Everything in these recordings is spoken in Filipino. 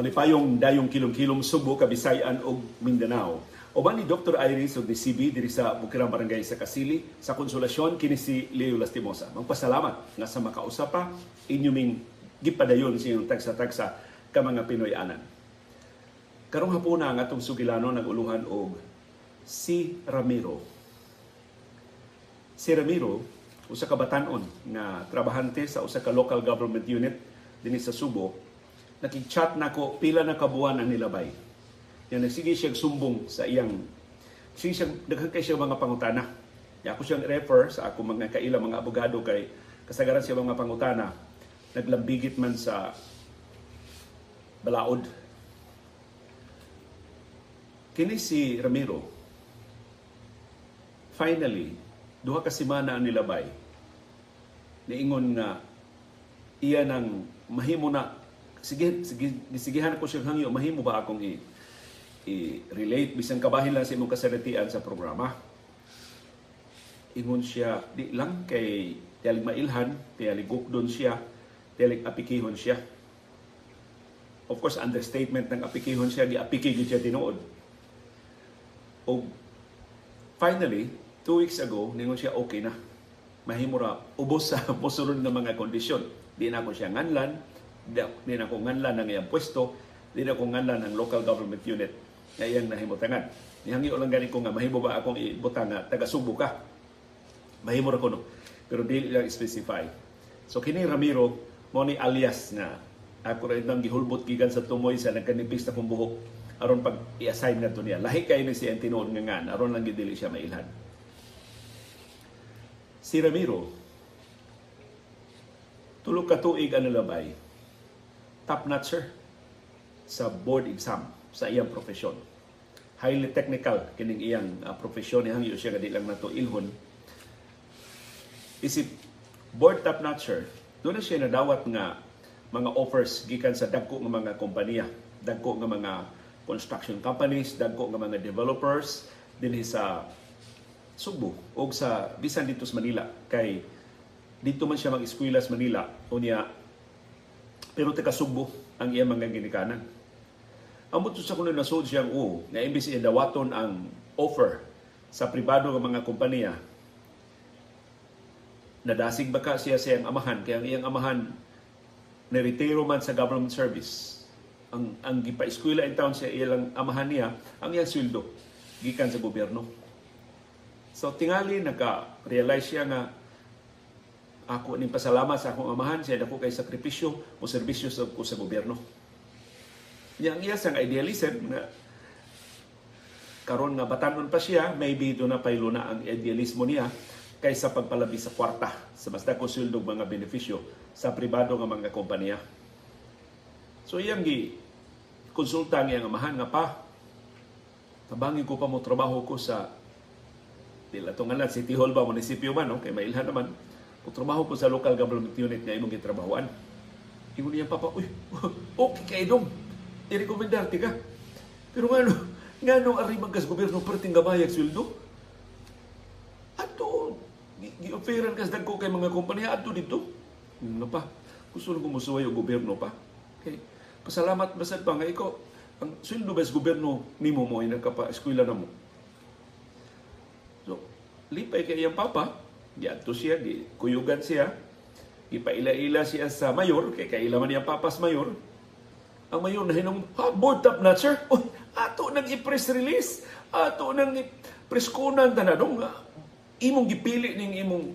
manipayong dayong kilom-kilom Subo, Kabisayan ug Mindanao. Uban ni Dr. Iris og DCB diri sa Bukirang Barangay sa Kasili sa konsolasyon kini si Leo Lastimosa. Magpasalamat nga sa makausap pa inyo ming gipadayon sa inyong tagsa-tagsa ka mga Pinoy anan. Karong hapuna nga atong sugilano naguluhan og si Ramiro. Si Ramiro usa ka batan-on nga trabahante sa usa ka local government unit dinhi sa Subo nakig-chat nako pila na kabuan ang nilabay. Yan nagsige siya sumbong sa iyang sige siya daghan kay siya mga pangutana. Ya ako siyang refer sa ako mga kaila mga abogado kay kasagaran siya mga pangutana naglambigit man sa balaod. Kini si Ramiro finally duha ka semana ang nilabay niingon nga iya nang mahimo na sige sige gisigihan ko siyang hangyo. Mahimo ba akong i, i-relate? Bisan kabahin lang sa imong kasalitian sa programa. Ingon siya di lang kay tiyalig mailhan tiyalig gukdon siya tiyalig apikihon siya. Of course understatement ng apikihon siya giapiki gyud siya tinuod. O finally two weeks ago ningon siya okay na. Mahimo ra ubos sa mosunod nga mga kondisyon. Di na ko siya nganlan di na ko nganlan ng iyang pwesto, di na ko nganlan ng local government unit na iyang nahimutangan. Nihangi lang gani ko nga mahimo ba akong ibutang nga taga Subo ka. Mahimo ra ko no. Pero dili lang specify. So kini Ramiro mo ni alias nga ako rin nang gihulbot gikan sa tumoy sa nagkanipis na kong aron pag i-assign na to niya. Lahi kayo ni si Antinoon nga nga aron lang gidili siya mailhan. Si Ramiro, tulog ka tuig nalabay, top notcher sa board exam sa iyang profesyon. Highly technical kining iyang uh, profesyon ni hangyo siya lang nato ilhon. Isip board top notcher, doon na siya nadawat nga mga offers gikan sa dagko nga mga kompanya, dagko nga mga construction companies, dagko nga mga developers dinhi sa Subo o sa bisan dito sa Manila kay dito man siya mag-eskwela sa Manila unya pero taga Subo ang iyang mga ginikanan. Buto sa kuno nasod siyang o na imbis dawaton ang offer sa pribado ng mga kompanya nadasig baka siya sa iyang amahan? Kaya ang iyang amahan na retiro man sa government service. Ang ang gipa-eskwela in town siya iyang amahan niya ang iyang sweldo gikan sa gobyerno. So tingali naka-realize siya nga ako ning pasalamat sa akong amahan siya dako kay sakripisyo o serbisyo sa ko sa gobyerno. Yang iya sang idealism nga karon nga batanon pa siya, maybe do na paylo na ang idealismo niya kaysa pagpalabi sa kwarta sa mas dako sweldo mga benepisyo sa pribado nga mga kompanya. So iyang gi konsulta niya nga amahan nga pa tabangin ko pa mo trabaho ko sa dila to nga City Hall ba munisipyo man no kay mailhan naman kung trabaho ko sa local government unit nga imong gitrabahoan. Ingon niya papa, uy, okay kay dong. I-recommendarte ka. Pero nga no, nga no ari magkas gobyerno perting gabayag sweldo. Ato, gi-offeran kas dagko kay mga kompanya ato dito. Ano pa? Gusto ko musuway o gobyerno pa. Okay. Pasalamat basad pa nga ikaw ang sweldo ba sa gobyerno nimo mo ay nagkapa-eskwela na mo. So, lipay kay iyang papa, Giadto siya, kuyugan siya, gipaila-ila siya sa mayor, kay kaila man niya papas mayor. Ang mayor na hinong, ha, board top notcher? Uy, ato nang i-press release, ato nang i-preskunan tanadong, imong gipili ning imong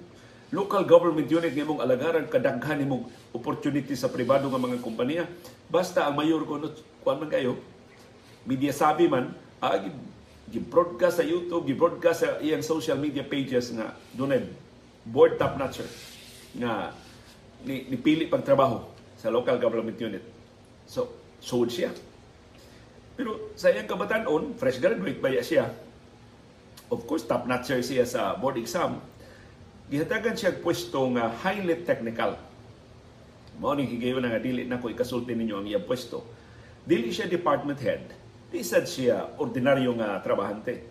local government unit nga imong alagaran kadaghan imong opportunity sa pribado nga mga kompanya. Basta ang mayor ko kuan man kayo, media sabi man, ah, gi-broadcast sa YouTube, gi-broadcast sa iyang social media pages nga dunay board top notcher nga ni, nipili pagtrabaho sa local government unit. So, sold siya. Pero sa iyang kabatanon, fresh graduate ba siya? Of course, top notcher siya sa board exam. Gihatagan siya pwesto nga highly technical. Mao ning higayon nga dili na ko ikasulti ninyo ang iyang pwesto. Dili siya department head. Di siya ordinaryo nga trabahante.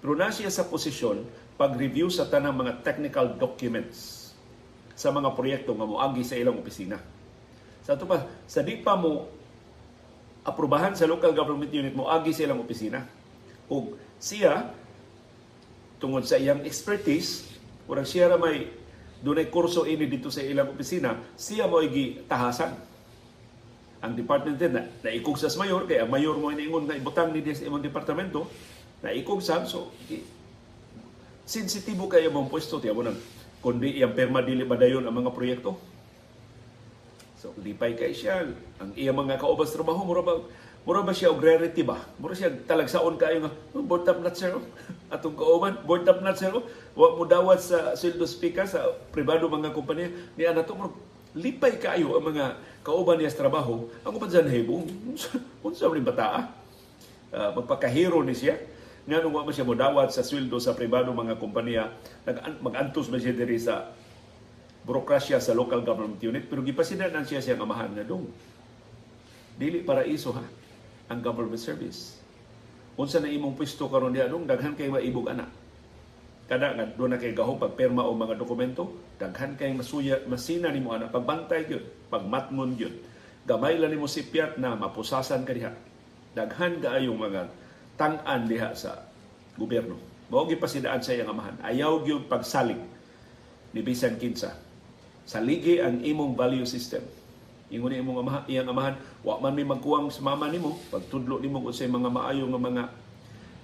Pero na siya sa posisyon pag-review sa tanang mga technical documents sa mga proyekto nga moagi sa ilang opisina. Sa ito pa, sa di pa mo aprubahan sa local government unit mo agi silang opisina. Ug siya tungod sa iyang expertise, murag siya ra may dunay kurso ini dito sa ilang opisina, siya mo igi tahasan. Ang department din na naikog sa mayor, kaya ang mayor mo iniingon na ibutang ni sa imong departamento, naikog sa so sensitibo kayo mong pwesto tiya mo nang kundi iyang perma dili ba dayon ang mga proyekto So, lipay kay siya. Ang iya mga kaubas trabaho, mura ba, mura ba siya og rarity ba? Mura siya talagsaon kayo nga, oh, board up nut sir. oh." Atong kauban, board up nut sir. oh. Wa mo dawat sa sweldo speaker sa pribado mga kompanya. Ni ana to, lipay kayo ang mga kauban niya sa trabaho. Ang uban sa nahibong, unsa man bata uh, magpakahiro ni siya nga nung man siya modawat sa sweldo sa pribado mga kompanya magantos ba siya diri sa burokrasya sa local government unit pero gipasidanan siya siyang amahan nga dong. Dili para iso ha ang government service. Unsa na imong pwesto karon diha dong? Daghan kay maibog ana. Kada nga do na kay gahom pagperma o mga dokumento daghan kay masuya masina nimo ana pagbantay gyud pagmatngon gyud. Gamay lang nimo sipyat na mapusasan ka diha. Daghan kaayong mga tang-an diha sa gobyerno mao gipasidaan sa iyang amahan ayaw gyud pagsalig ni bisan kinsa saligi ang imong value system. Ingon ni imong amahan, iyang amahan, wa man may magkuwang sa mama nimo, pagtudlo nimo unsay mga maayo nga mga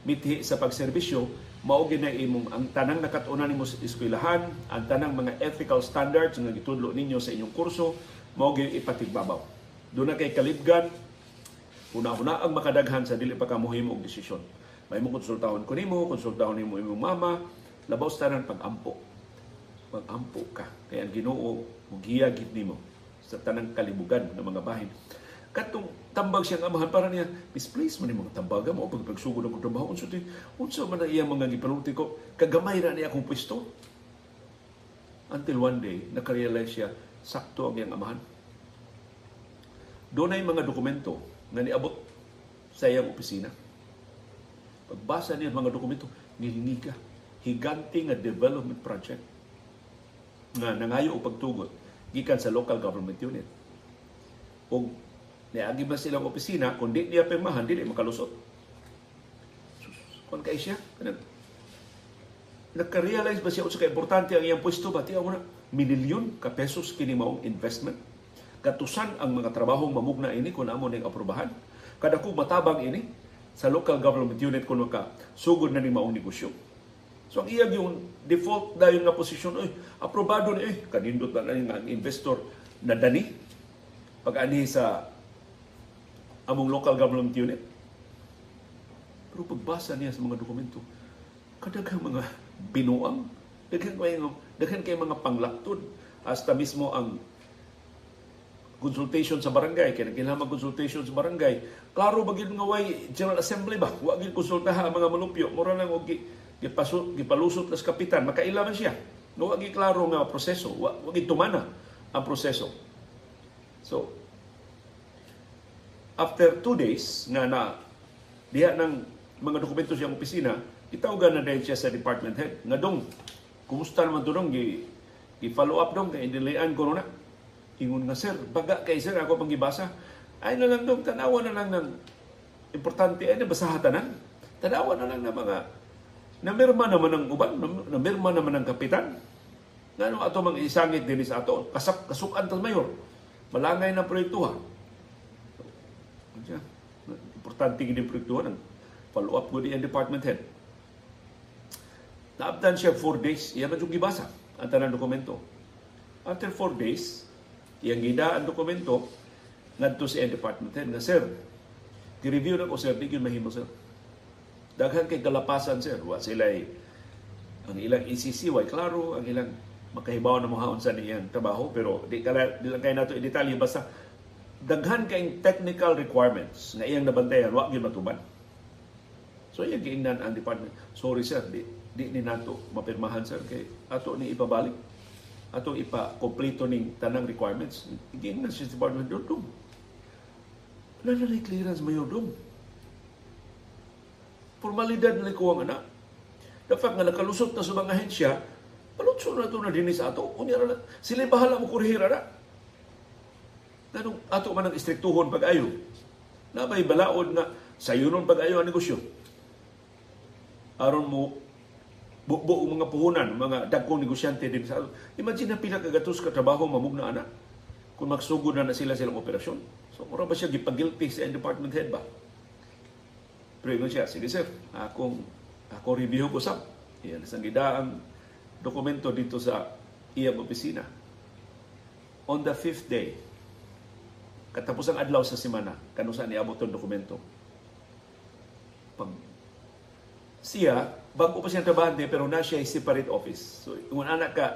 mithi sa pagserbisyo, mao na imong ang tanang nakatuna nimo sa eskwelahan, ang tanang mga ethical standards nga gitudlo ninyo sa inyong kurso, mao gyud ipatigbabaw. Doon na kay kalibgan, una-una ang makadaghan sa dili pa ka mohimo og desisyon. May mo konsultahon ko nimo, konsultahon nimo imong mama, labaw sa tanan pag-ampo mag-ampo ka. Kaya ang ginoo, mugiya gid nimo sa tanang kalibugan ng mga bahin. Katong tambag siyang amahan para niya, misplace man ni mga tambaga mo pag pagsugod ng trabaho. Unsa ti, unsa man na iya mga gipanulti ko, kagamay ra niya akong pwesto. Until one day, nakarealize siya, sakto ang iyang amahan. Doon ay mga dokumento na niabot sa iyang opisina. Pagbasa niya mga dokumento, nilingi ka. Higanti nga development project nga nangayo og pagtugot gikan sa local government unit. Og niagi ba silang opisina kung di niya pirmahan dili makalusot. Kung kay siya kanang nagka-realize ba siya unsa ka importante ang iyang pwesto ba tiyaw na milyon ka pesos kini investment katusan ang mga trabahong mamugna ini kung amo ning aprobahan. Kada ko matabang ini sa local government unit kung maka sugod na ni maong negosyo. So ang iyag yung default dayon nga posisyon, oy, aprobado ni, eh, kanindot na nga ang investor na dani. Pag ani sa among local government unit. Pero pagbasa niya sa mga dokumento, kadaghang mga binuang, daghan kay daghan kay mga panglaktod hasta mismo ang consultation sa barangay kaya kinahanglan consultation sa barangay klaro ba gid nga way general assembly ba wa gid konsultahan ang mga malupyo mura lang og gipasu, gipalusot nas kapitan, makaila man siya. No, wag klaro nga proseso, wag, wag tumana ang proseso. So, after two days nga na diha ng mga dokumento siyang opisina, itawagan na dahil siya sa department head. Nga dong, kumusta naman to dong, i-follow up dong, kay indilayan ko na. Ingon nga, sir, baga kay sir, ako pang gibasa. Ay na lang dong, tanawa na lang ng importante, ay na basahatan na. Tanawa na lang ng mga Namirma naman ng uban, namirma naman ng kapitan. Ngano ato mang isangit din sa ato, kasak kasukan ta mayor. Malangay na proyekto ha. Importante gini proyekto ng follow up ko ang department head. Naabdan siya 4 days, iya man yung gibasa ang tanang dokumento. After 4 days, iyang gida ang dokumento ngadto sa department nga sir, gi-review na ko sir, di yun mahimo sir Daghan kay kalapasan sir. Wa sila ang ilang ECC, way klaro, ang ilang makahibaw na mga sa niyang trabaho, pero di, kala, di lang kayo nato i-detalye, basta daghan kay technical requirements nga iyang nabantayan, wa gyud matuban. So iyang giingnan ang department. Sorry sir, di, di ni nato mapirmahan sir kay ato ni ipabalik. Ato ipa-kompleto ning tanang requirements. Giingnan siya sa department doon. doon. Wala na clearance mayor doon formalidad na ko ang anak. The fact nga nakalusot na sa mga ahensya, palutso na ito na dinis ato. Unya na, sila bahala mo kurhira na. Ganong ato man ang istriktuhon pag ayo. Na may balaod nga sayunon pag-ayo ang negosyo. Aron mo buo mga puhunan, mga dagkong negosyante din sa Imagine na pila kagatos ka trabaho mamugna ana kung magsugod na na sila silang operasyon. So, mura ba siya gipagilty sa department head ba? Pero siya, sige sir, akong ako review ko sa yan sa gidaang dokumento dito sa iyang opisina. On the fifth day, katapos ang adlaw sa semana, kanusa niabot ang dokumento. Pag siya, bago pa siyang trabahante, pero na siya separate office. So, kung anak ka,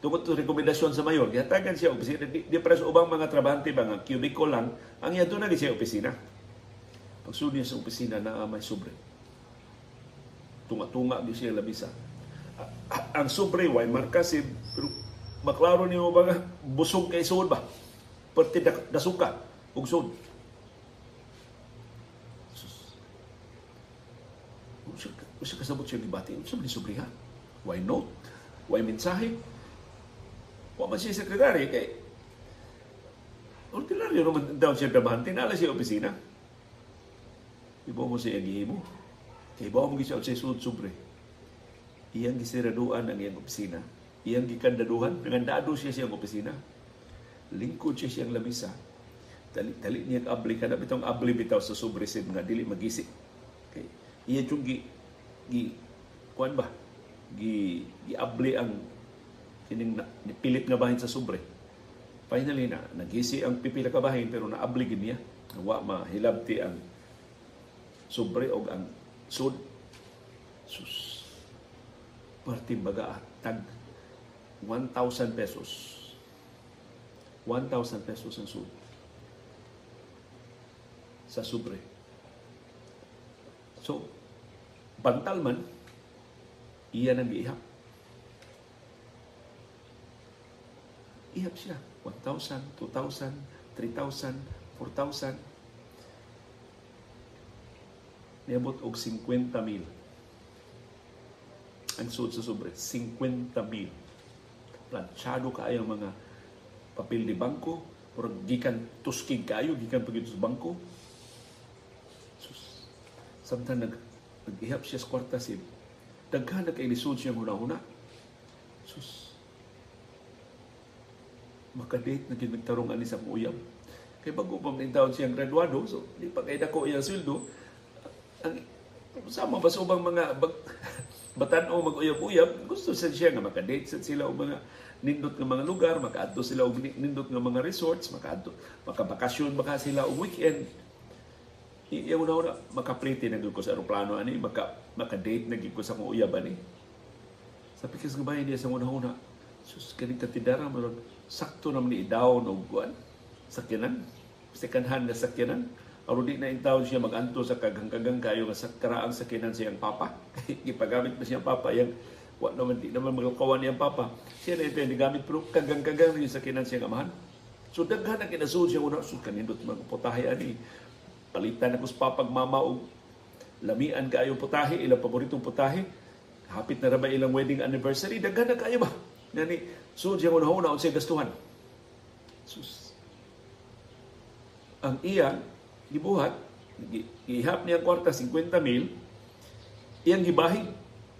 tungkol to rekomendasyon sa mayor, gihatagan siya opisina. Di, di para sa ubang mga trabahante, mga cubicle lang, ang iya doon siya opisina. Pagsunod niya sa opisina na may sobre. Tunga-tunga di siya labisa. Ang sobre, why markasid, pero maklaro niyo ba busog kay suod ba? Perti dasuka, ug suod. Usa kasabot siya gibati, usa man subliha. Why note? Why mensahe? Wa man siya sekretary kay ordinaryo naman daw siya trabahante, nala siya opisina. Ibo mo siya gihimo. Kay bawa mo siya sa sud sobre. Iyang gisiraduan ang iyang opisina. Iyang gikandaduhan, nangandado siya siyang opisina. Lingkod siya siyang labisa. Dali, dali niya abli kada bitong abli bitaw sa sobre nga dili magisi. Okay. Iya yung gi, kuan ba? Gi giabli ang kining na, pilit nga bahin sa sobre. Finally na nagisi ang pipila ka bahin pero naabli gid niya. Wa mahilabti ang sobre og ang sud sus parte baga tag 1,000 pesos 1,000 pesos ang sud sa sobre so bantal man iyan ang giihap ihap siya 1,000, 2,000, 3,000, 4,000 niabot og 50 mil. Ang sud sa sobre, 50 mil. Planchado kaayo mga papel di bangko, or gikan tuskig kayo, gikan pagito sa bangko. Sus. Samtang nag, nag-ihap siya sa kwarta sid, daghan na kay lisod siya huna-huna. Sus. Makadate na ginagtarong ani sa uyab. Kay bago pa may taon siyang graduado, so di pa kay dako iyang sweldo, ang sama ba sa ubang mga bag, batan-o mag-uyab-uyab, gusto sa siya nga makadate sa sila o mga nindot nga mga lugar, makaadto sila og nindot nga mga resorts, makaadto, makabakasyon baka sila og weekend. Iya una una makapriti na ko sa aeroplano ani, maka makadate na ko sa mga uyab ani. Sa pikas nga bayan niya sa una una, sus kaning katidara mo sakto naman ni daw og kuan sakyanan, second hand na sakyanan Aron di na intawon siya maganto sa kagang-kagang kayo nga sa karaang sakinan siyang papa. Gipagamit na siyang papa yang wa naman di naman magkawan niyang papa. Siya na ito gamit pero kagang-kagang na yung sakinan siyang amahan. So daghan ang kinasuod siya una. So kanindot mga putahe ani. Palitan papag mama o lamian kayo putahe, ilang paboritong putahe. Hapit na rabay ilang wedding anniversary. Daghan na kayo ba? Nani, so siya una-una siya gastuhan. Sus. Ang iya, gibuhat, gihap niya kwarta 50 mil, iyang gibahig,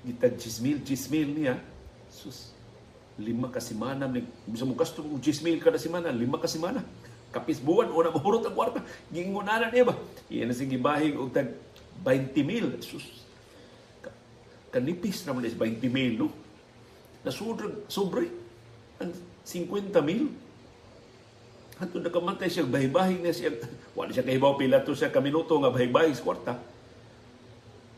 gitag 10 mil, 10 mil niya, sus, lima ka semana, bisa mo gasto 10 mil kada semana, lima ka semana. Kapis buwan, una mahurot ang kwarta, gingunanan niya ba? Iyan na sige gibahig og tag 20 mil, sus, kanipis naman is 20 mil, no? Nasudrog, sobre, ang 50 mil, Hato nakamantay siya, bahibahig na siya. Wala siya kahibaw pila to siya kaminuto nga bahibahig sa kwarta.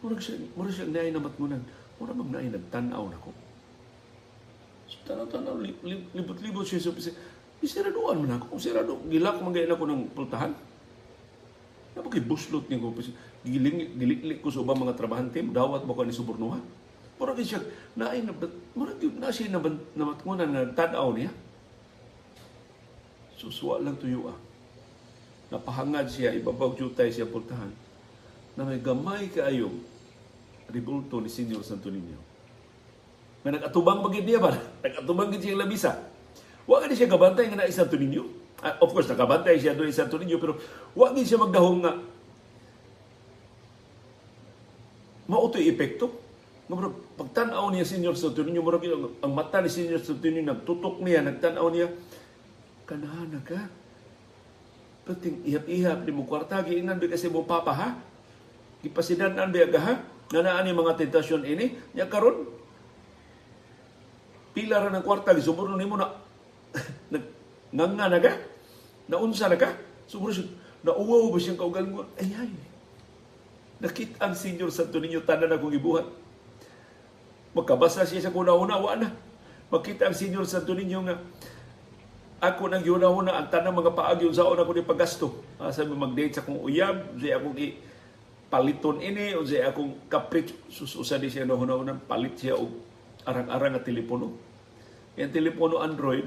Murag siya, murag siya naay na matngunan. Murag mag naay nagtanaw na ko. So, tanaw-tanaw, libot-libot siya opisina. Isiraduan man ako. Kung sirado, gilak magayin ako ng pultahan. Napagay buslot ko. Giling, giliklik ko sa ubang mga trabahante. Dawat mo ko ni Suburnuha. Murag siya, naay na, murag na siya na matngunan nga tanaw niya. Suswa lang tuyo ah. Napahangad siya, ibabaw jutay siya pultahan. Na may gamay kaayong ribulto ni Senyor Santo Niño. Nga nag-atubang bagid niya ba? Nag-atubang gid siya labisa. Wa ka siya gabantay nga na Santo Niño. Ah, of course, nakabantay siya doon sa Santo Niño, pero wag din siya magdahong nga mautoy epekto. Nga murag, pagtanaw niya Senyor Santo Niño, murag ang, ang mata ni Senyor Santo Niño, nagtutok niya, nagtanaw niya, kanahan na ka. Pating ihap-ihap ni mo kwarta, giingnan ba kasi mo papa ha? Gipasidanan ba ha? Nanaan ni mga tentasyon ini, nya karon pila ra ng kwarta gisumuro nimo na nganga na ka? Naunsa na ka? Sumuro siya, nauwaw ba siyang kaugaling mo? Ay, ay. Nakita ang Senyor Santo Niño tanan akong ibuhat. Magkabasa siya sa kuna-una, wa na. Makita ang Senyor Santo Niño nga ako nang yunahuna ang tanang mga paagyon sa una ko ni paggasto. Uh, sabi mag-date sa akong uyab, sa akong i paliton ini o sa akong kaprit sususa di siya nahuna palit siya og arang-arang nga telepono. Yung telepono Android,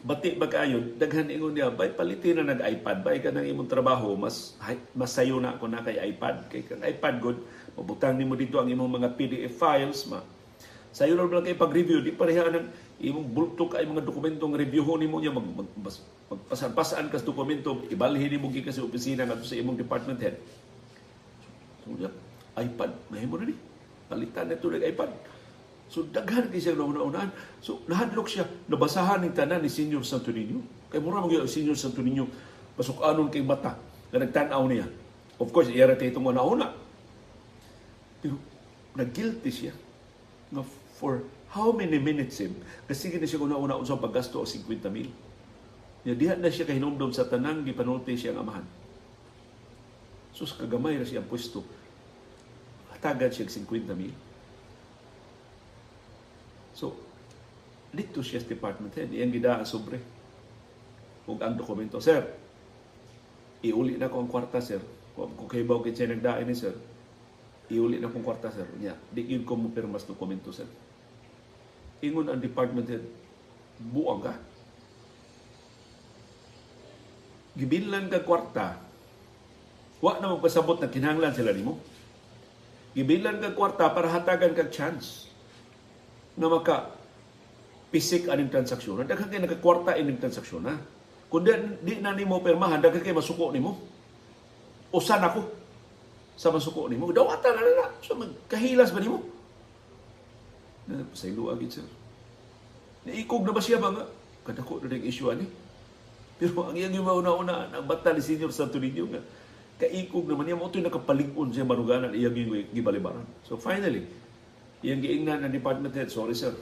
bati ba kayo, daghan ingon niya, bay palitin na nag-iPad, bay ka nang imong trabaho, mas mas sayo na ako na kay iPad. Kay kang iPad god, mabutang nimo dito ang imong mga PDF files, ma. Sayo na lang kay pag-review, di pareha ng imong bulto kay mga dokumentong reviewon nimo niya mag, mag, mag magpasan kas dokumento. Ibalhin nimo gi sa opisina ngadto sa imong department head. So, so iPad mahimo na ni. Palitan na tulad iPad so daghan kay siya nauna-unahan so nahadlok siya. Nabasahan ning tanan ni Senior Santo Niño. Kay mura mo Senior Santo Niño. Pasok anon kay mata nga nagtan-aw niya. Of course iya ra itong una pero nag-guilty siya. Nga for how many minutes him kasi na siya una-una sa paggasto o 50 mil. Nya diha na siya kahinomdom sa tanang gipanulti siya ang amahan. So sa kagamay na siya ang pwesto. Hatagan siya 50 mil. So, dito siya sa department head. Iyang gidaan sobre. Ug ang dokumento. Sir, iuli na ko ang kwarta, sir. Kung kahibaw kay siya nagdaan ni sir, iuli na kong kwarta, sir. Nya, di yun ko mo pirmas dokumento, sir ingon ang department head, buang ka. Gibilan ka kwarta, wa na magpasabot na kinahanglan sila nimo. Gibilan ka kwarta para hatagan kag chance na maka pisik aning transaksyon. Daghan kay nakakwarta ining transaksyon na. Kung di, di na nimo permahan, daghan kay masuko nimo. Usan ako sa masuko nimo. Dawatan na na. So magkahilas ba nimo? Pasaylo agad sir. Naikog na ba siya ba nga? Kadako na ng issue ani. Pero ang iyang yung mauna-una, ang bata ni Senior Santo Niño nga, kaikog naman niya, mo ito'y nakapalingon siya maruganan, iyang yung gibalibaran. So finally, iyang giingnan ng department head, sorry sir,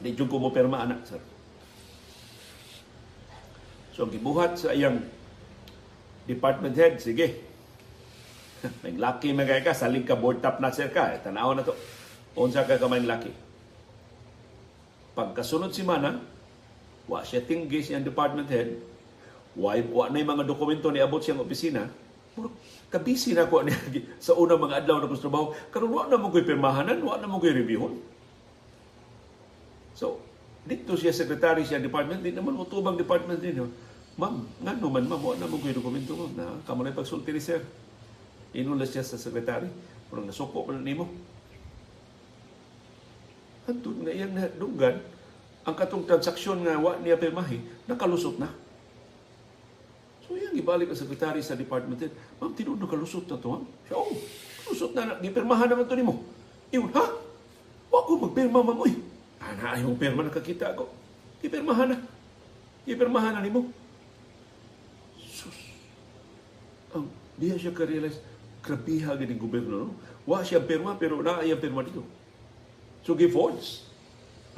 di ko mo perma anak, sir. So, gibuhat sa iyang department head, sige, may lucky magay ka, saling ka board top na sir ka. Eh, tanaw na to. Unsa ka kamay lucky. Pagkasunod si Mana, wa siya tinggi siyang department head, wa, wa na mga dokumento ni abot siyang opisina, kabisi na ko sa unang mga adlaw na trabaho, karon wa na mo ko'y pirmahanan, wa na mo ko'y reviewon. So, dito siya secretary siya department, di naman utubang department din. Ma'am, nga naman ma'am, wa na mo ko'y dokumento mo na kamalay pagsulti ni sir. Inulas siya sa sekretary. Pero nasuko pa nimo. Hantod nga iyang dugan, ang katong transaksyon nga wa niya pirmahi, nakalusot na. So iyang ibalik ang sekretary sa department head, ma'am, tinuod na kalusot na to, ha? Siya, oh, kalusot na, gipirmahan naman to nimo. Iyon, ha? Wa ko magpirma, ma'am, uy. Ana, ayong pirma nakakita ko. Gipirmahan na. Gipirmahan na nimo. Sus. Ang, diya siya ka-realize, grabiha ganing gobyerno. No? Wa siya pirma pero na iyang pirma dito. So gi-false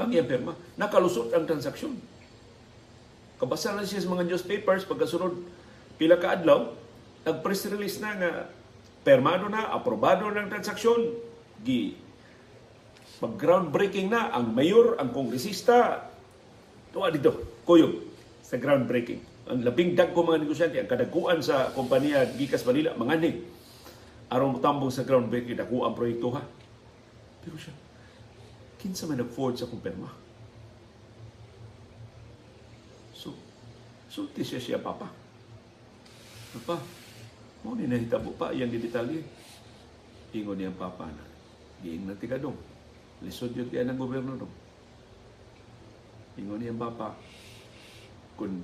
ang iyang pirma. Nakalusot ang transaksyon. Kabasa na siya sa mga newspapers pagkasunod pila ka adlaw, nag-press release na nga permado na, aprobado ng transaksyon, gi pag groundbreaking na ang mayor, ang kongresista, tuwa dito, kuyog sa groundbreaking. Ang labing dagko mga negosyante, ang kadaguan sa kompanya Gikas Manila, manganig aron motambong sa groundbreaking dako ang proyekto ha. Pero siya, kinsa man nag-forward sa kumpirma. So, sulti siya siya, Papa. Papa, mo ni nahitabo pa iyang gidetalye. Ingon niyang Papa na, giing na tigadong. Lisod yun kaya ng gobyerno dong. Ingon niyang papa, kung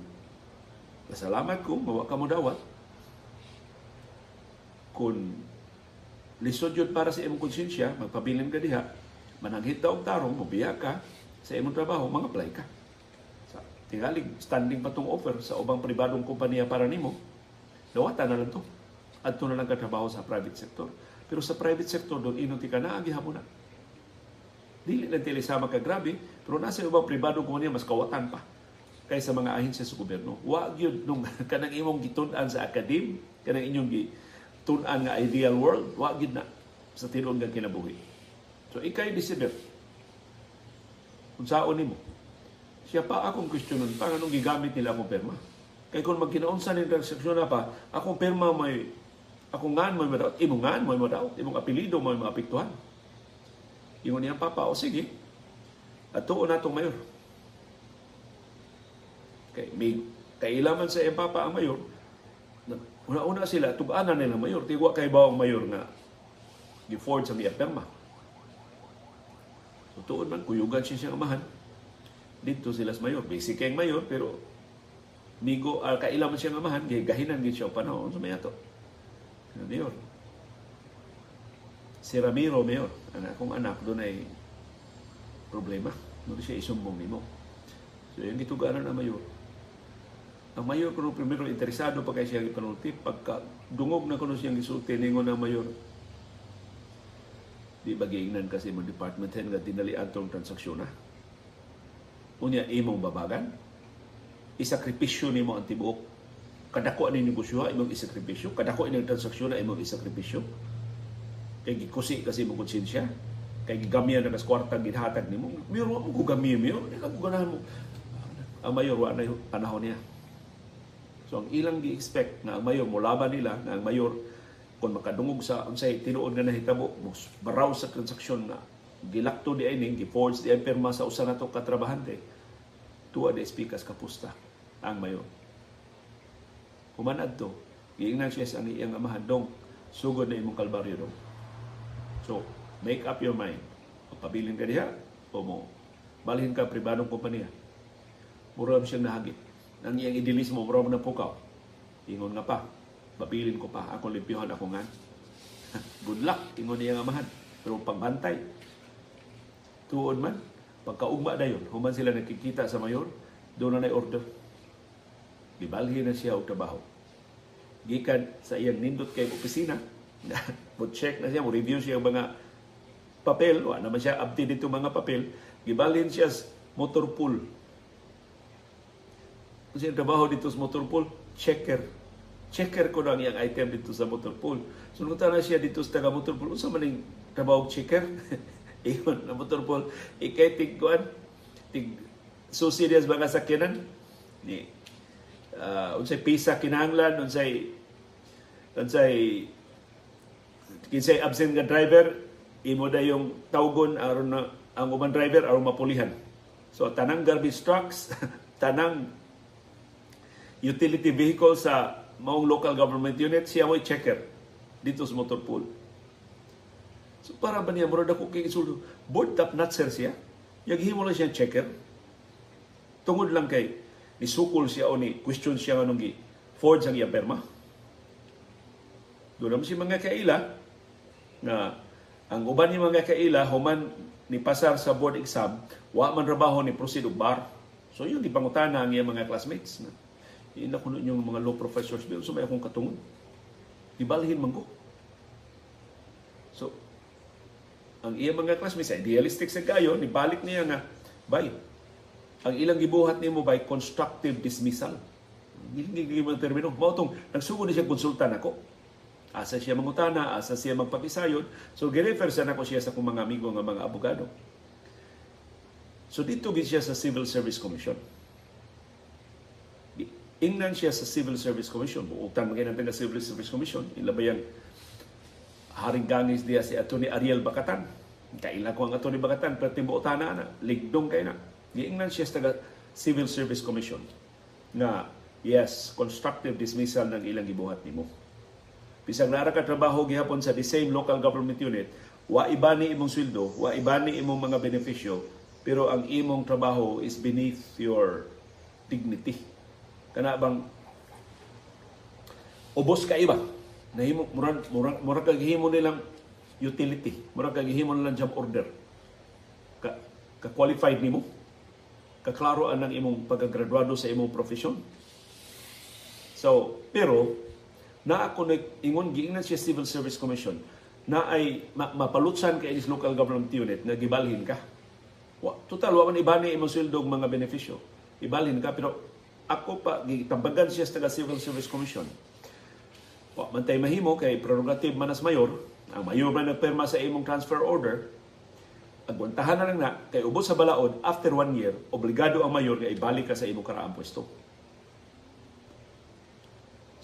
pasalamat ko, mawa ka mo dawat, kung lisod yun para sa imong konsensya, magpabilin ka diha, mananghit daw tarong, mabiya ka sa imong trabaho, mga apply ka. Sa tingaling, standing pa tong offer sa ubang pribadong kompanya para nimo, dawata na lang to. Adto na lang katrabaho sa private sector. Pero sa private sector, doon inuti ka na, agihan mo na. Dili lang tili sama ka grabe, pero nasa ubang pribado ko niya mas kawatan pa kaysa mga ahensya sa gobyerno. Wa gyud nung kanang imong gitun-an sa academe, kanang inyong gitun-an nga ideal world, wa gyud na sa tinuod nga kinabuhi. So ikay decider. Kung saon nimo. Siya pa akong questionon pa anong gigamit nila akong perma. Kay kung magkinaunsa ni transaksyon na pa, akong perma may akong ngan mo madaot, imong ngan mo madaot, imong apelido mo maapektuhan. Ingon niya papa, o sige, at tuon na itong mayor. Kay, may kailaman sa iyang papa ang mayor, una-una sila, tug-ana nila mayor, tigwa kay ba ang mayor nga gi-forge sa iyang perma. So, tuon man, kuyugan siya siyang amahan. Dito sila sa mayor. Basic kayong mayor, pero migo, uh, kailaman siyang amahan, gahinan gid siya panahon sa mayato. Mayor. Si Ramiro, mayor, ang akong anak, doon ay problema. Doon siya isumbong nimo. So, yung gituganan na mayor, ang mayor kuno primero interesado pa kay siya ipanulti pagka dungog na kuno siyang gisulti ningon ang mayor di ba giingnan kasi mo department head nga dinali atong transaksyon na unya imong babagan isakripisyo nimo ang tibuok. Kadako ni negosyo imong isakripisyo. Kadako ni transaksyon na imong isakripisyo kay gikusi kasi mo konsensya kay gigamya na kas kwarta ginhatag nimo. Miro mo gugamya mo di ka ganahan mo. Ang mayor wa na panahon niya. So ang ilang gi-expect na ang mayor mo laban nila na ang mayor kung makadungog sa unsay tinuod nga nahitabo baraw sa transaksyon na gilakto di ay ning gi-forge di ay perma sa usa nato katrabahante tuwa di speakas kapusta ang mayor. Human adto giingnan siya sa ang iyang amahan dong sugod na imong kalbaryo dong. So, make up your mind. Pabilin ka diha o mo balhin ka pribadong kompanya. Murag siyang nahagit ang iyang idealismo bro na pukaw. Ingon nga pa, babilin ko pa, ako limpyohan ako nga. Good luck, ingon niya nga amahan. Pero pagbantay, tuon man, pagkaugma na yun, human sila nakikita sa mayor, doon na na-order. Gibalhi na siya og trabaho. Gikan sa iyang nindot kay opisina, mo check na siya, mo review siya mga papel, wa naman siya abti dito mga papel, gibalhin siya motor pool kung siya trabaho dito sa motor pool, checker. Checker ko lang yung item dito sa motor pool. So, nung na siya dito sa taga motor pool, unsa man trabaho checker? Iyon, na motor pool. Ikay tigkuan, tig so serious mga sakyanan. Ni, uh, unsay pisa kinahanglan, unsay unsay kinsay absent nga driver, imo da yung tawgon aron na ang uban driver aron mapulihan. So tanang garbage trucks, tanang utility vehicle sa maong local government unit, siya mo'y checker dito sa motor pool. So para ba niya, murad ako kay isuldo, board top nutser siya, yaghimo lang siya checker. Tungod lang kay, ni sukul siya o ni question siya anong gi forge ang iyang perma. Doon si mga kaila na ang uban ni mga kaila human ni pasar sa board exam, wa man trabaho ni proceed bar. So yun, di pangutana ang iyang mga classmates. Na Ina kuno yung mga law professors doon, so may akong katungod. Ibalhin man ko. So, ang iya mga classmates, idealistic sa gayo, nibalik niya nga, bay, ang ilang gibuhat nimo by constructive dismissal. Hindi mga termino. Mao tong nagsugod siya konsulta nako. Asa siya mangutana, asa siya magpapisayon. So girefer sa nako siya sa kong mga amigo nga mga abogado. So dito gid siya sa Civil Service Commission ingnan siya sa Civil Service Commission. Buutan magay natin na Civil Service Commission. Ilabayang haring gangis diya si Atty. Ariel Bakatan. Kaila ko ang Atty. Bakatan, pero tibuutan na na. Ligdong kayo na. Giingnan siya sa Civil Service Commission na yes, constructive dismissal ng ilang gibuhat nimo. Bisag nara ka trabaho gihapon sa the same local government unit, wa iba ni imong sweldo, wa iba ni imong mga benepisyo, pero ang imong trabaho is beneath your dignity. Kana bang ubos ka iba. Nahimo murag murag murag kaghimo nilang utility, murag kaghimo nilang job order. Ka, ka qualified nimo. Kaklaro ang imong pagkagraduado sa imong profesyon. So, pero na ako nag-ingon giingnan siya Civil Service Commission na ay ma- mapalutsan kay is local government unit nga gibalhin ka. Wa, total wa man ibani imong sweldo mga benepisyo. Ibalhin ka pero ako pa gitambagan siya sa Civil Service Commission. Wa man tay mahimo kay prerogative manas mayor, ang mayor man nagperma sa imong transfer order, agwantahan na lang na kay ubos sa balaod after one year obligado ang mayor nga ibalik ka sa imong karaang pwesto.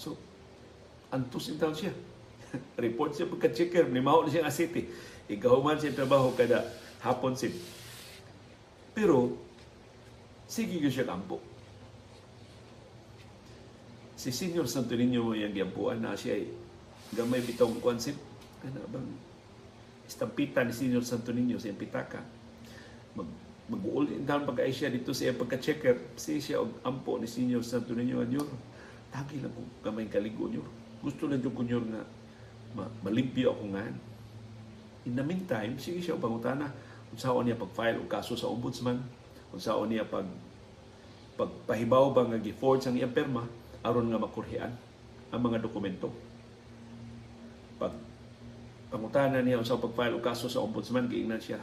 So, antusin taon siya. Report siya pagka-checker, ni mao na siya nga city. Ikahuman siya trabaho kada hapon sim. Pero, sige ko siya kampo. Si Senior Santo Niño yung giampuan na siya ay gamay bitong konsep. Ano bang istampitan ni Senior Santo Niño sa pitaka. Mag mag-uul down pagka siya dito sa iyang pagka-checker. Si siya og ampo ni Senior Santo Niño anyor. Tagi lang ko gamay kaligo nyo. Gusto lang yung kunyor nga ma malimpyo ako nga. In the meantime, sige siya pangutana kung saan niya pag-file o kaso sa ombudsman, kung saan niya pag pagpahibaw ba nga gi-forge ang iyang perma aron nga makurhian ang mga dokumento. Pag pangutana niya sa pag-file o kaso sa ombudsman, giingnan siya.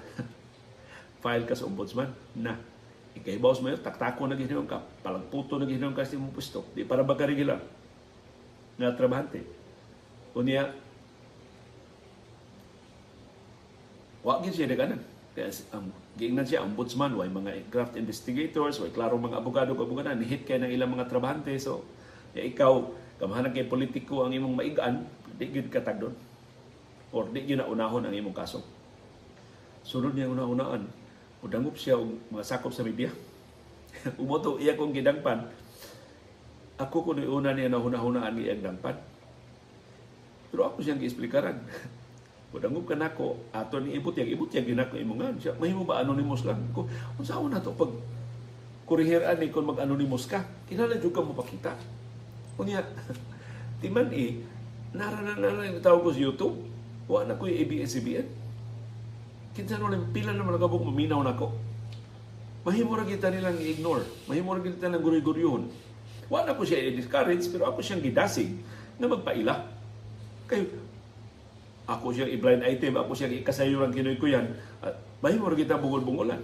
File ka sa ombudsman na ikahibaw sa mayor, taktako na gihinayon ka, palagputo na gihinayon ka sa imong pwesto. Di para ba karigila nga trabahante. Unya, wa gid siya daganan. Kaya um, giingnan siya ombudsman, way mga craft investigators, way klaro mga abogado kag abogada ni hit kay ng ilang mga trabahante. So, ya ikaw kamahanan kay politiko ang imong maigaan, di gyud katagdon. Or di gyud na unahon ang imong kaso. Sunod niya una-unaan, Udangop siya og mga sakop sa media. Umoto iya kong gidangpan. Ako ko una niya na hunahunaan ni iyang dangpan. Pero ako siyang giesplikaran. Udangop ka nako, ato ni ibot yang ibot yang ginako imongan siya. Mahimo ba anonymous lang ko? Unsa na to pag kurihiran ni kung mag-anonymous ka, kinala jud ka mo pakita. Unya, timan eh, naranan na lang tawag ko sa YouTube. Wa na ko ABS-CBN kinsa no lang pila naman nagabog maminaw nako. Mahimo ra kita nilang i-ignore. Mahimo ra kita nang guri-guryon. Wa na ko siya i-discourage pero ako siyang gidasig na magpaila. Kay ako siyang i-blind item, ako siyang ikasayuran kinoy ko yan. At mahimo ra kita bungol-bungolan.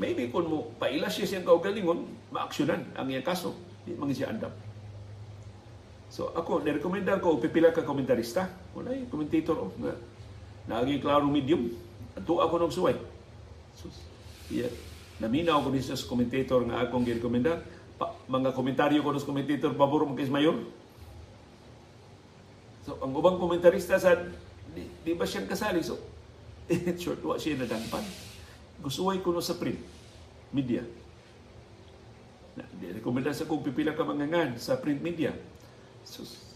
Maybe kung mo paila siya siyang kaugalingon, maaksyonan ang iyang kaso. Di man siya andam. So ako, nirekomenda ko pipila ka komentarista. Wala yung commentator oh, na naging klaro medium Ato ako ng suway. Sus. Yeah. Naminaw ko sa commentator nga akong girekomenda. Pa, mga komentaryo ko sa commentator pabor mo kay mayor. So, ang ubang komentarista sa di, di ba siya kasali? So, short, wa siya nadangpan. Gustuway ko no sa print media. Na, di rekomenda sa kong pipila ka mangangan sa print media. Sus.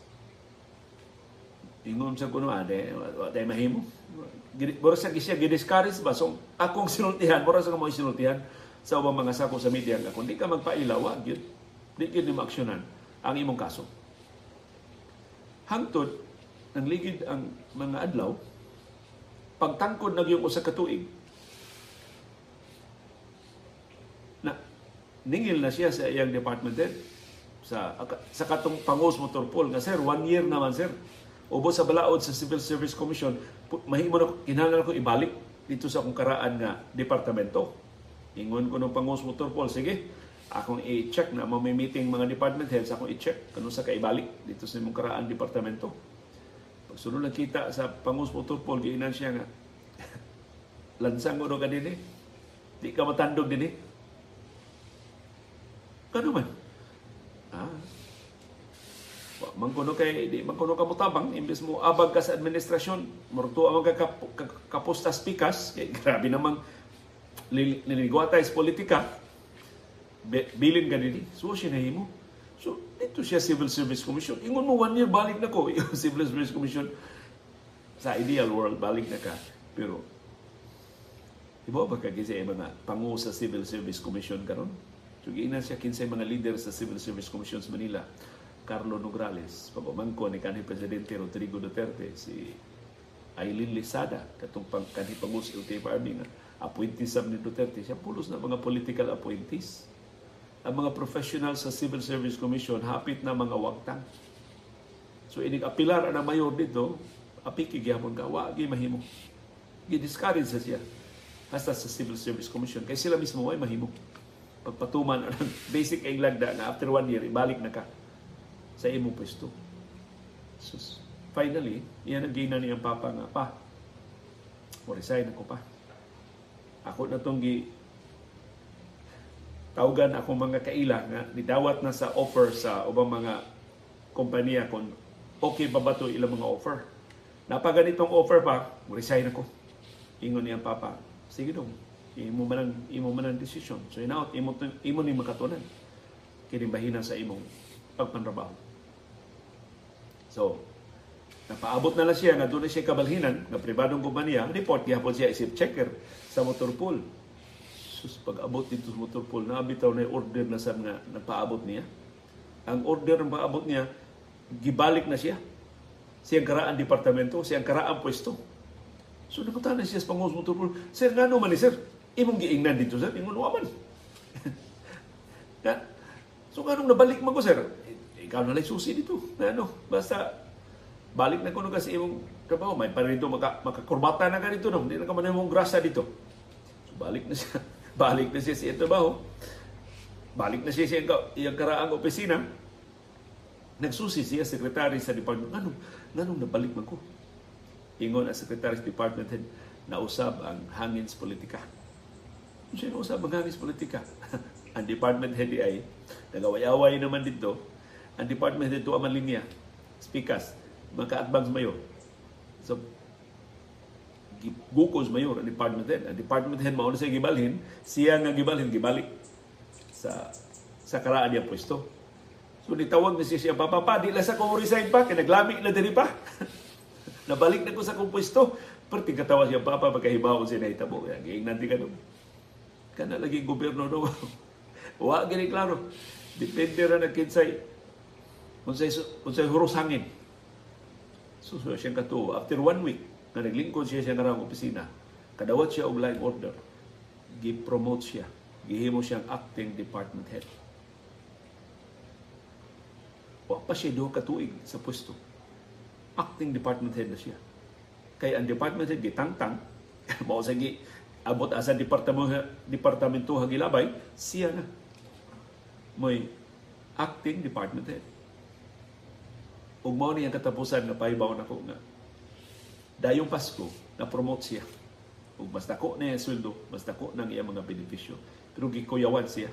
Ingon sa kuno ade, wa tay mahimo mura sa siya gidiscourage ba so akong sinultihan mura sa mo sinultihan sa ubang mga sako sa media nga kung di ka magpaila wa gyud di gyud ni maaksyonan ang imong kaso hangtod nang ligid ang mga adlaw pagtangkod na yung usa ka tuig na ningil na siya sa iyang department head sa sa katong pangos motor pool nga sir one year naman sir Ubo sa balaod sa Civil Service Commission, mahimo na kinahanglan ko ibalik dito sa akong karaan nga departamento. Ingon ko ng Pangos Motor Paul, sige, akong i-check na may meeting mga department heads, akong i-check kung sa kaibalik dito sa imong karaan departamento. Pag sunod lang kita sa Pangos Motor Paul, giinan siya nga, lansang mo ka din eh. Di ka matandog din eh. Kano man? Ah, mangkuno kay di mangkuno ka mutabang imbes mo abag ka sa administrasyon murto ang ka kapustas pikas kay grabe namang linigwata is politika. Bilin ka dinhi so siya nahimo so dito siya civil service commission. Ingon mo one year balik na ko. Civil service commission sa ideal world balik na ka. Pero Ibo ba kag sa mga pangu sa Civil Service Commission karon? So giinan siya kinsay mga leader sa Civil Service Commission sa Manila. Carlo Nograles, pagmamangko ni kanhi Presidente Rodrigo Duterte, si Aileen Lisada, katong pang kanhi pangus LTFRB nga appointees sa ni Duterte, siya pulos na mga political appointees. Ang mga professional sa Civil Service Commission hapit na mga wagtang. So inig apilar ang mayor dito, apiki gyapon ka, wa gi mahimo. Gi-discourage sa siya. Hasta sa Civil Service Commission. Kaya sila mismo ay mahimo. Pagpatuman ang basic ang lagda na after one year, ibalik na ka sa imong pwesto. So, finally, iyan ang gina niyang papa nga, pa, mo resign ako pa. Ako na itong gi tawgan ako mga kaila nga nidawat na sa offer sa ubang mga kompanya kung okay ba ba ito ilang mga offer. Napaganitong offer pa, resign ako. Ingon niya papa, sige dong, imo man ang imo man ang desisyon. So inaot imo imo ni makatunan kini bahinan sa imong pagpanrabaho. So, napaabot na lang siya nga doon siya kabalhinan nga pribadong kumpanya, report gihapon siya isip checker sa motor pool. Sus, pag-abot dito sa motor pool, naabitaw na order na sa nga nagpaabot niya. Ang order ng paabot niya, gibalik na siya. Siyang karaan departamento, siyang karaan pwesto. So nakutana siya sa pangos motor pool, Sir, nga man ni sir? Imong giingnan dito, sir? Ingon waman. so nga nabalik mo ko, sir? ikaw na lang susi dito. Na ano, basta balik na ko no kasi imong trabaho. May pa rito, maka, makakurbata na ka dito. No? Hindi na ka man mong grasa dito. So, balik na siya. balik na siya sa trabaho. Balik na siya sa iyang karaang opisina. Nagsusi siya, sekretary sa department. Anong, anong nabalik man ko? Ingon ang secretary sa department head, nausab ang hangin politika. Siya nausab ang hangin politika. ang department head ay nagaway-away naman dito ang department dito ang linya, speakers, makaatbangs mayor. So, gukos mayor ang department head. Ang department head mauna siya gibalhin, siya nga gibalhin, gibalik sa sa karaan niya pwesto. So nitawag na siya siya, Papa, pa, di lang sa kong resign pa, kaya naglami na din pa. Nabalik na ko sa kong pwesto. Pero tingkatawa siya, Papa, pagkahibaw siya na itabo. Kaya giingnan di ka doon. Kana lagi gobyerno doon. Wa gani klaro. Depende ra na kinsay unsay unsay huros hangin. So, so siya kato after one week na naglingkod siya siya karang opisina, kadawat siya og line order. Gi-promote siya. Gihimo siyang acting department head. Wa pa siya do katuig sa pwesto. Acting department head na siya. Kay ang department head gitangtang mao sa gi abot asa departamento departamento hagilabay siya na may acting department head. Ug mao ni ang katapusan nga pahibaw nako nga dayong Pasko na promote siya. Ug mas dako na yung sweldo, mas dako nang iya mga benepisyo. Pero gikuyawan siya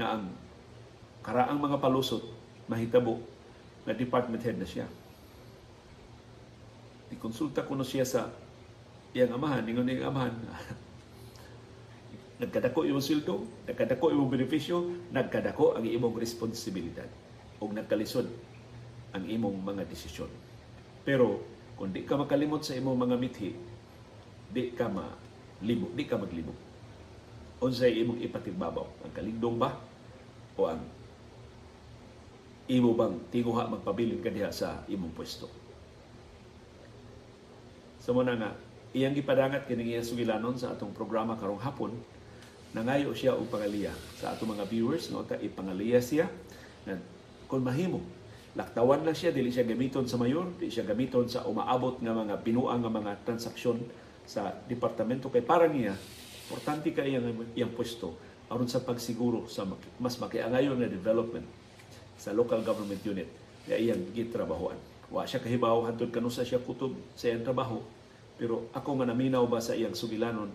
na ang karaang mga palusot mahitabo na department head na siya. Ikonsulta ko na siya sa iyang amahan, ningon iyang amahan, nagkadako imong sweldo, nagkadako imong benepisyo, nagkadako ang imong responsibilidad o nagkalisod ang imong mga desisyon. Pero kung di ka makalimot sa imong mga mithi, di ka malimo, di ka maglimo. Unsay imong ipatigbabaw? Ang kalingdong ba? O ang imo bang tinguha magpabilin ka diha sa imong pwesto? So mo na nga, iyang gipadangat kining iyang sugilanon sa atong programa karong hapon, nangayo siya og pangaliya sa atong mga viewers no ta ipangaliya siya na kung mahimo Laktawan lang siya, dili siya gamiton sa mayor, dili siya gamiton sa umaabot nga mga binuang nga mga transaksyon sa departamento kay para niya importante kay iyang, iyang pwesto aron sa pagsiguro sa mas makiangayon na development sa local government unit nga iyang gitrabahoan. Wa siya kahibaw hantod kanusa siya kutob sa iyang trabaho pero ako nga naminaw ba sa iyang sugilanon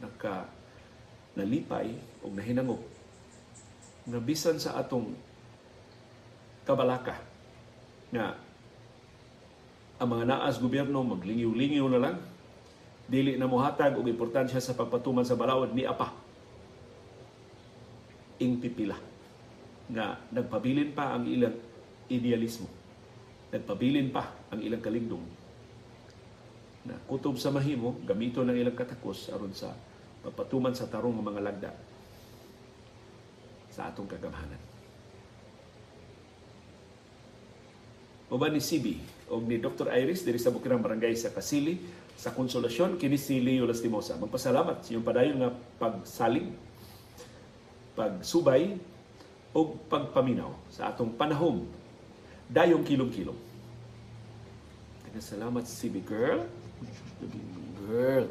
nagka nalipay o nahinangok na bisan sa atong kabalaka nga ang mga naas gobyerno maglingiw-lingiw na lang. Dili na mohatag og importansya sa pagpatuman sa balawad ni apa. Ing pipila. Nga nagpabilin pa ang ilang idealismo. Nagpabilin pa ang ilang kalingdong na kutob sa mahimo gamito ng ilang katakos aron sa pagpatuman sa tarong nga mga lagda sa atong kagamhanan. Uban ni CB o ni Dr. Iris diri sa Bukirang Barangay sa Kasili sa konsolasyon kini si Leo Lastimosa. Magpasalamat sa iyong padayon nga pagsalig, pagsubay o pagpaminaw sa atong panahon dayong kilom-kilom. Salamat CB girl. Girl.